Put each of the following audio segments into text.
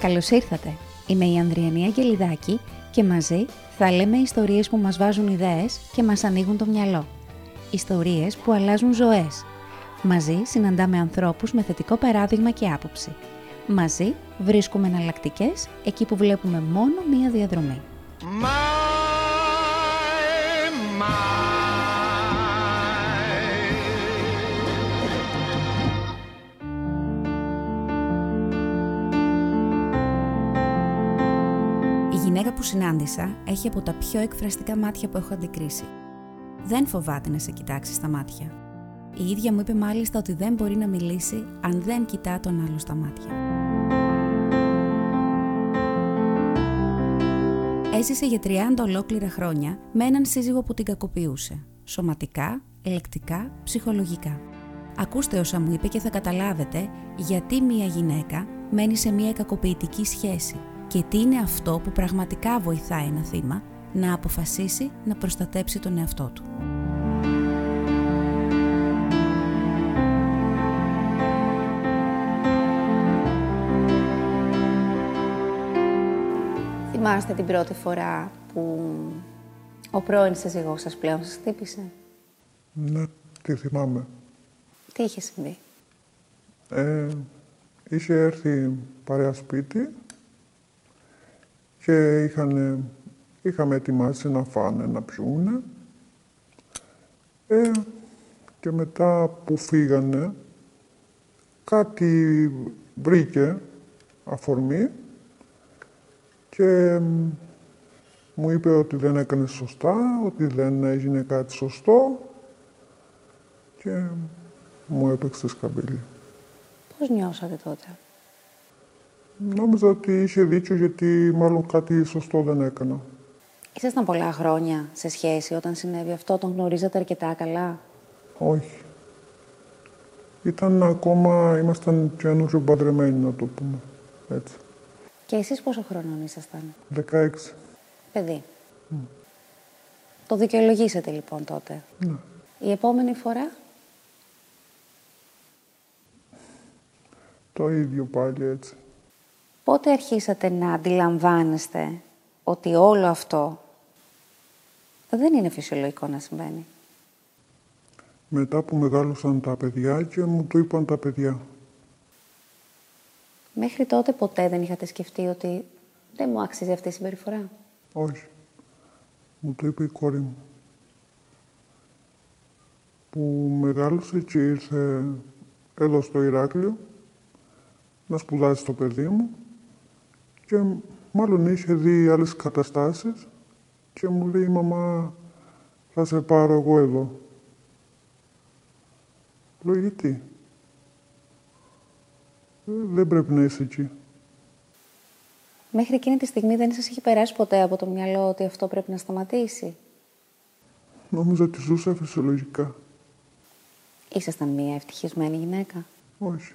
Καλώς ήρθατε. Είμαι η Ανδριανή Αγγελιδάκη και μαζί θα λέμε ιστορίες που μας βάζουν ιδέες και μας ανοίγουν το μυαλό. Ιστορίες που αλλάζουν ζωές. Μαζί συναντάμε ανθρώπους με θετικό παράδειγμα και άποψη. Μαζί βρίσκουμε εναλλακτικές εκεί που βλέπουμε μόνο μία διαδρομή. Η που συνάντησα έχει από τα πιο εκφραστικά μάτια που έχω αντικρίσει. Δεν φοβάται να σε κοιτάξει στα μάτια. Η ίδια μου είπε μάλιστα ότι δεν μπορεί να μιλήσει αν δεν κοιτά τον άλλο στα μάτια. Έζησε για 30 ολόκληρα χρόνια με έναν σύζυγο που την κακοποιούσε. Σωματικά, ελεκτικά, ψυχολογικά. Ακούστε όσα μου είπε και θα καταλάβετε γιατί μία γυναίκα μένει σε μία κακοποιητική σχέση και τι είναι αυτό που πραγματικά βοηθάει ένα θύμα να αποφασίσει να προστατέψει τον εαυτό του. Θυμάστε την πρώτη φορά που ο πρώην σύζυγός σας πλέον σας χτύπησε; Ναι, τι θυμάμαι. Τι είχε συμβεί; Ε, είχε έρθει παρέα σπίτι και είχαν, είχαμε ετοιμάσει να φάνε, να πιούνε. Ε, και μετά που φύγανε, κάτι βρήκε αφορμή και μου είπε ότι δεν έκανε σωστά, ότι δεν έγινε κάτι σωστό και μου έπαιξε σκαμπίλι. Πώς νιώσατε τότε; Νόμιζα ότι είχε δίκιο γιατί μάλλον κάτι σωστό δεν έκανα. Ήσασταν πολλά χρόνια σε σχέση όταν συνέβη αυτό, τον γνωρίζατε αρκετά καλά; Όχι. Ήταν ακόμα, ήμασταν καινούριο παντρεμένοι να το πούμε έτσι. Και εσείς πόσο χρονών ήσασταν; 16. Παιδί. Το δικαιολογήσατε λοιπόν τότε; Ναι. Η επόμενη φορά; Το ίδιο πάλι έτσι. Πότε αρχίσατε να αντιλαμβάνεστε ότι όλο αυτό δεν είναι φυσιολογικό να συμβαίνει; Μετά που μεγάλωσαν τα παιδιά και μου το είπαν τα παιδιά. Μέχρι τότε ποτέ δεν είχατε σκεφτεί ότι δεν μου άξιζε αυτή η συμπεριφορά; Όχι. Μου το είπε η κόρη μου. Που μεγάλωσε και ήρθε εδώ στο Ηράκλειο να σπουδάσει το παιδί μου και μάλλον είχε δει άλλες καταστάσεις και μου λέει «Μαμά, θα σε πάρω εγώ εδώ». Λέω «Γιατί» «Ε, δεν πρέπει να είσαι εκεί. Μέχρι εκείνη τη στιγμή δεν σας είχε περάσει ποτέ από το μυαλό ότι αυτό πρέπει να σταματήσει; Νόμιζα ότι ζούσα φυσιολογικά. Ήσασταν μια ευτυχισμένη γυναίκα; Όχι,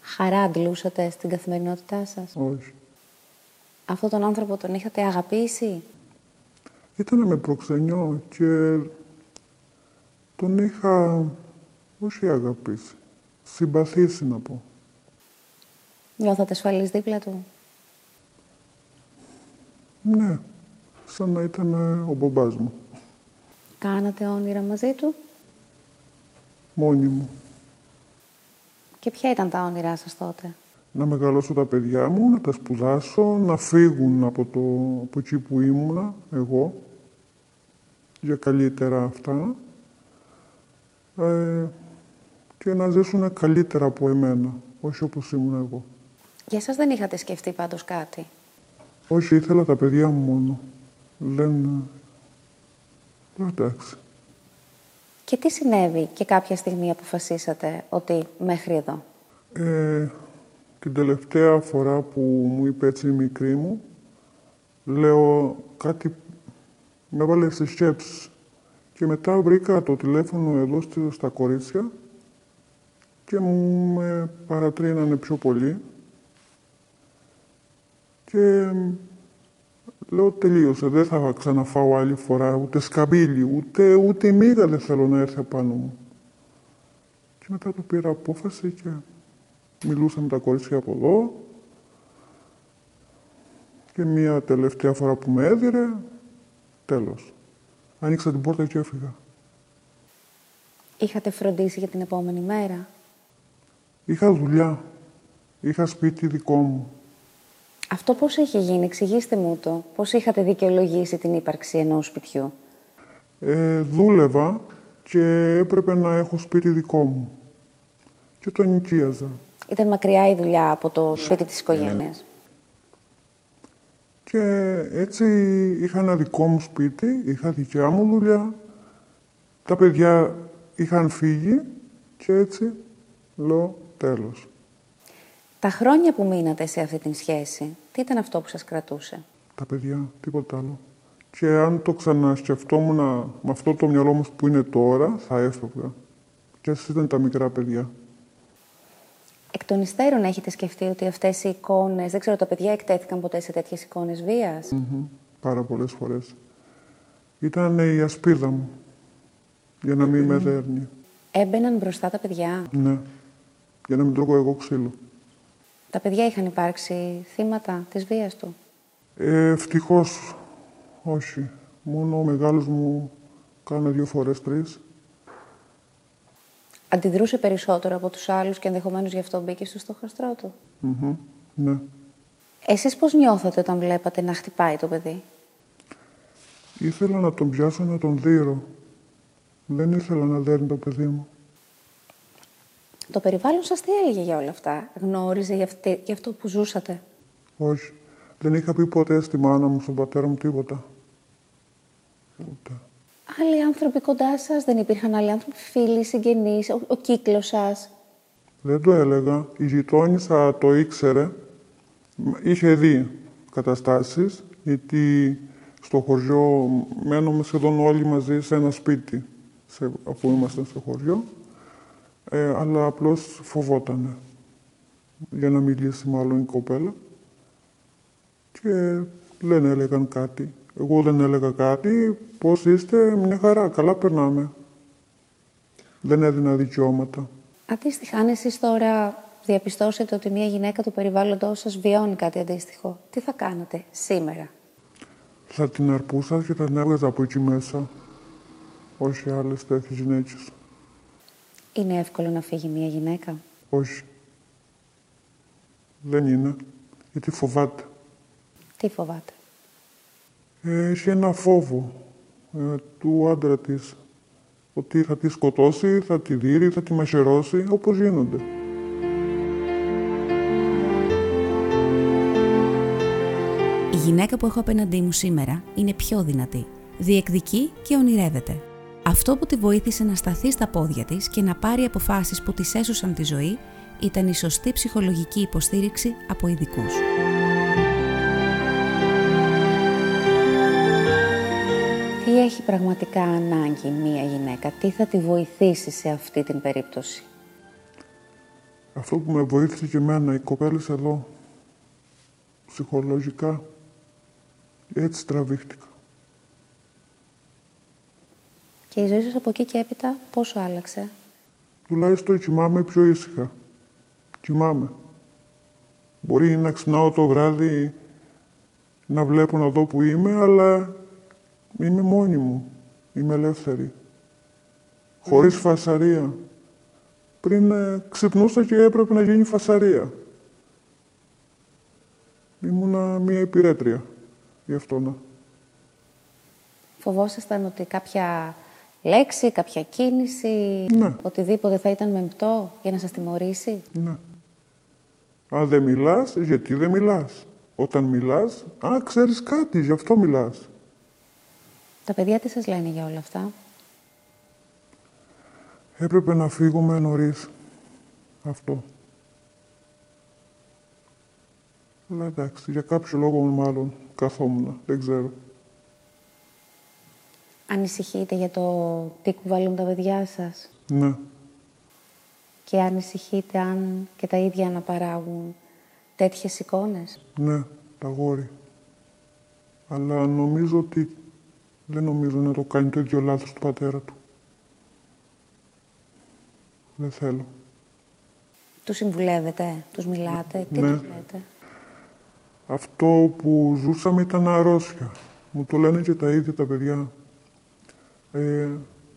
Χαρά αντλούσατε στην καθημερινότητά σας; όχι. Αυτόν τον άνθρωπο τον είχατε αγαπήσει; Ήτανε με προξενιό και τον είχα όχι αγαπήσει. Συμπαθήσει να πω. Νιώθατε ασφαλής δίπλα του; Ναι, σαν να ήταν ο μπαμπάς μου, Κάνατε όνειρα μαζί του; μόνη μου. Και ποια ήταν τα όνειρά σας τότε; Να μεγαλώσω τα παιδιά μου, να τα σπουδάσω, να φύγουν από, το, από εκεί που ήμουνα εγώ, για καλύτερα αυτά, ε, και να ζήσουν καλύτερα από εμένα, όχι όπως ήμουν εγώ. Για σας δεν είχατε σκεφτεί πάντως κάτι; Όχι, ήθελα τα παιδιά μου μόνο. Δεν... ε, Εντάξει. Και τι συνέβη και κάποια στιγμή αποφασίσατε ότι μέχρι εδώ; Ε, την τελευταία φορά που μου είπε έτσι η μικρή μου, λέω κάτι, με έβαλε σε σκέψεις. Και μετά βρήκα το τηλέφωνο εδώ στη- στα κορίτσια και μου με παρατρύνανε πιο πολύ. Και λέω τελείωσε, δεν θα ξαναφάω άλλη φορά ούτε σκαμπίλι, ούτε, ούτε μύγα δεν θέλω να έρθει απάνω μου. Και μετά το πήρα απόφαση και μιλούσα με τα κορίτσια από εδώ Και μία τελευταία φορά που με έδιρε, τέλος. Άνοιξα την πόρτα και έφυγα. Είχατε φροντίσει για την επόμενη μέρα; Είχα δουλειά. Είχα σπίτι δικό μου. Αυτό πώς είχε γίνει, εξηγήστε μου το. Πώς είχατε δικαιολογήσει την ύπαρξη ενός σπιτιού; Ε, δούλευα και έπρεπε να έχω σπίτι δικό μου. Και το νοικίαζα. Ήταν μακριά η δουλειά από το σπίτι της οικογένειας. Και έτσι είχα ένα δικό μου σπίτι, είχα δικιά μου δουλειά. Τα παιδιά είχαν φύγει και έτσι λέω τέλος. Τα χρόνια που μείνατε σε αυτή την σχέση, τι ήταν αυτό που σας κρατούσε; Τα παιδιά, τίποτα άλλο. Και αν το ξανασκεφτόμουν με αυτό το μυαλό μου που είναι τώρα, θα έφευγα. Και εσείς ήταν τα μικρά παιδιά. Εκ των υστέρων έχετε σκεφτεί ότι αυτές οι εικόνες, δεν ξέρω, τα παιδιά εκτέθηκαν ποτέ σε τέτοιες εικόνες βίας; Μμμ. Πάρα πολλές φορές. Ήταν η ασπίδα μου. Για να μην με δέρνει. Έμπαιναν μπροστά τα παιδιά; Ναι. Για να μην τρώγω εγώ ξύλο. Τα παιδιά είχαν υπάρξει θύματα της βίας του; Ε, ευτυχώς όχι. Μόνο ο μεγάλος μου κάνα δύο φορές τρεις. Αντιδρούσε περισσότερο από τους άλλους και ενδεχομένως γι' αυτό μπήκε στο στόχαστρό του. Μμμ. Ναι. Εσείς πώς νιώθατε όταν βλέπατε να χτυπάει το παιδί; Ήθελα να τον πιάσω να τον δείρω. Δεν ήθελα να δέρνει το παιδί μου. Το περιβάλλον σας τι έλεγε για όλα αυτά; Γνώριζε για, αυτή, για αυτό που ζούσατε; Όχι. Δεν είχα πει ποτέ στη μάνα μου, στον πατέρα μου τίποτα. Ούτε. Άλλοι άνθρωποι κοντά σας, δεν υπήρχαν άλλοι άνθρωποι, φίλοι, συγγενείς, ο, ο κύκλος σας. Δεν το έλεγα. Η γειτόνισσα το ήξερε. Είχε δει καταστάσεις, γιατί στο χωριό μένουμε σχεδόν όλοι μαζί σε ένα σπίτι, σε, αφού ήμασταν στο χωριό. Ε, αλλά απλώς φοβότανε για να μιλήσει μάλλον η κοπέλα. Και δεν έλεγαν κάτι. Εγώ δεν έλεγα κάτι. Πώς είστε, μια χαρά, καλά περνάμε. Δεν έδινα δικαιώματα. Αντίστοιχα, αν εσείς τώρα διαπιστώσετε ότι μια γυναίκα του περιβάλλοντος σας βιώνει κάτι αντίστοιχο, τι θα κάνετε σήμερα; Θα την αρπούσα και θα την έβγαζα από εκεί μέσα. Όχι άλλες τέτοιες γυναίκες. Είναι εύκολο να φύγει μια γυναίκα; Όχι. Δεν είναι. Γιατί φοβάται. Τι φοβάται; Ε, Έχει ένα φόβο ε, του άντρα της. Ότι θα τη σκοτώσει, θα τη δείρει, θα τη μαχαιρώσει, όπως γίνονται. Η γυναίκα που έχω απέναντί μου σήμερα είναι πιο δυνατή. Διεκδικεί και ονειρεύεται. Αυτό που τη βοήθησε να σταθεί στα πόδια της και να πάρει αποφάσεις που της έσωσαν τη ζωή ήταν η σωστή ψυχολογική υποστήριξη από ειδικούς. Έχει πραγματικά ανάγκη μία γυναίκα, τι θα τη βοηθήσει σε αυτή την περίπτωση; Αυτό που με βοήθησε και εμένα, οι κοπέλες εδώ, ψυχολογικά, έτσι τραβήχτηκα. Και η ζωή σας από εκεί και έπειτα πόσο άλλαξε; Τουλάχιστον κοιμάμαι πιο ήσυχα. Κοιμάμαι. Μπορεί να ξυπνάω το βράδυ, να βλέπω να δω που είμαι, αλλά είμαι μόνη μου. Είμαι ελεύθερη. Χωρίς φασαρία. Πριν ε, ξυπνούσα και έπρεπε να γίνει φασαρία. Ήμουνα μία υπηρέτρια. Γι' αυτό να. Φοβόσασταν ότι κάποια λέξη, κάποια κίνηση, Ναι. οτιδήποτε θα ήταν μεμπτό για να σας τιμωρήσει; Ναι. Αν δεν μιλάς, γιατί δεν μιλάς; Όταν μιλάς, α, ξέρεις κάτι, γι' αυτό μιλάς. Τα παιδιά τι σας λένε για όλα αυτά; Έπρεπε να φύγουμε νωρίς. Αυτό. Αλλά εντάξει, για κάποιο λόγο μάλλον καθόμουν, δεν ξέρω. Ανησυχείτε για το τι κουβαλούν τα παιδιά σας; Ναι, και ανησυχείτε αν και τα ίδια να παράγουν τέτοιες εικόνες; ναι, τα γόρι. Αλλά νομίζω ότι δεν νομίζω να το κάνει το ίδιο λάθος του πατέρα του. Δεν θέλω. Τους συμβουλεύετε, τους μιλάτε, τι Ναι. τους λέτε; Αυτό που ζούσαμε ήταν αρρώστια. Μου το λένε και τα ίδια τα παιδιά. Ε,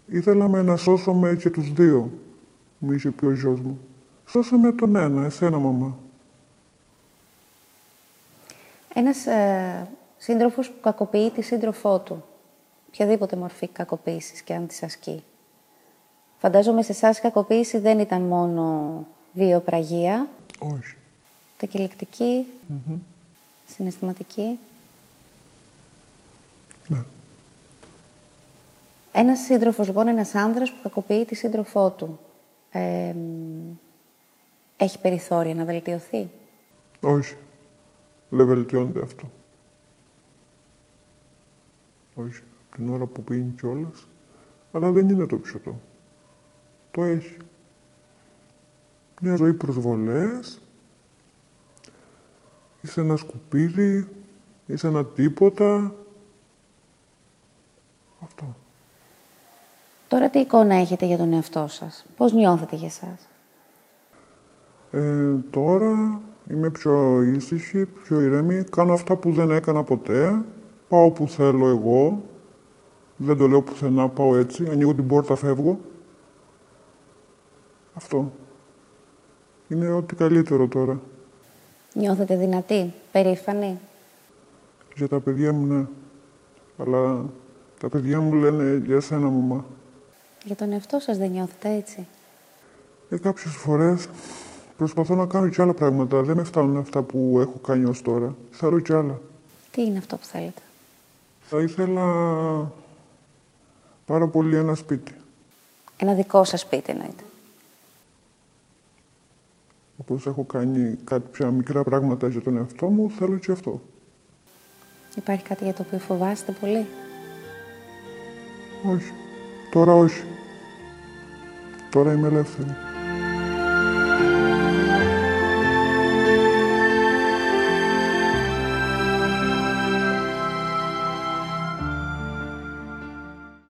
ήθελαμε να σώσουμε και τους δύο, μου είχε πει ο γιος μου. Σώσαμε τον ένα, εσένα μαμά. Ένας ε, σύντροφος που κακοποιεί τη σύντροφό του, οποιαδήποτε μορφή κακοποίησης και αν της ασκεί. Φαντάζομαι σε εσάς η κακοποίηση δεν ήταν μόνο βιοπραγία. Όχι. Τα κυλικτική, συναισθηματική. Ναι. Ένας σύντροφος, λοιπόν, ένας άνδρας που κακοποιεί τη σύντροφό του. Ε, έχει περιθώρια να βελτιωθεί; Όχι. Δεν βελτιώνεται αυτό. Όχι. Την ώρα που πίνει κιόλας. Αλλά δεν είναι το ψωτό. Το έχει. Μια ζωή προσβολές. Είσαι ένα σκουπίδι. Είσαι ένα τίποτα. Αυτό. Τώρα τι εικόνα έχετε για τον εαυτό σας; Πώς νιώθετε για εσάς; Ε, τώρα είμαι πιο ήσυχη, πιο ηρεμή. Κάνω αυτά που δεν έκανα ποτέ. Πάω όπου θέλω εγώ. Δεν το λέω πουθενά, πάω έτσι. Ανοίγω την πόρτα, φεύγω. Αυτό. Είναι ό,τι καλύτερο τώρα. Νιώθετε δυνατή, περήφανη; Για τα παιδιά μου, ναι. Αλλά τα παιδιά μου λένε για σένα, μαμά. Για τον εαυτό σας δεν νιώθετε έτσι; Ε, κάποιες φορές προσπαθώ να κάνω κι άλλα πράγματα. Δεν με φτάνουν αυτά που έχω κάνει ως τώρα. Θέλω κι άλλα. Τι είναι αυτό που θέλετε; Θα ήθελα πάρα πολύ ένα σπίτι. Ένα δικό σας σπίτι εννοείται. Όπως έχω κάνει κάποια μικρά πράγματα για τον εαυτό μου, θέλω και αυτό. Υπάρχει κάτι για το οποίο φοβάστε πολύ; Όχι. Τώρα όχι. Τώρα είμαι ελεύθερη.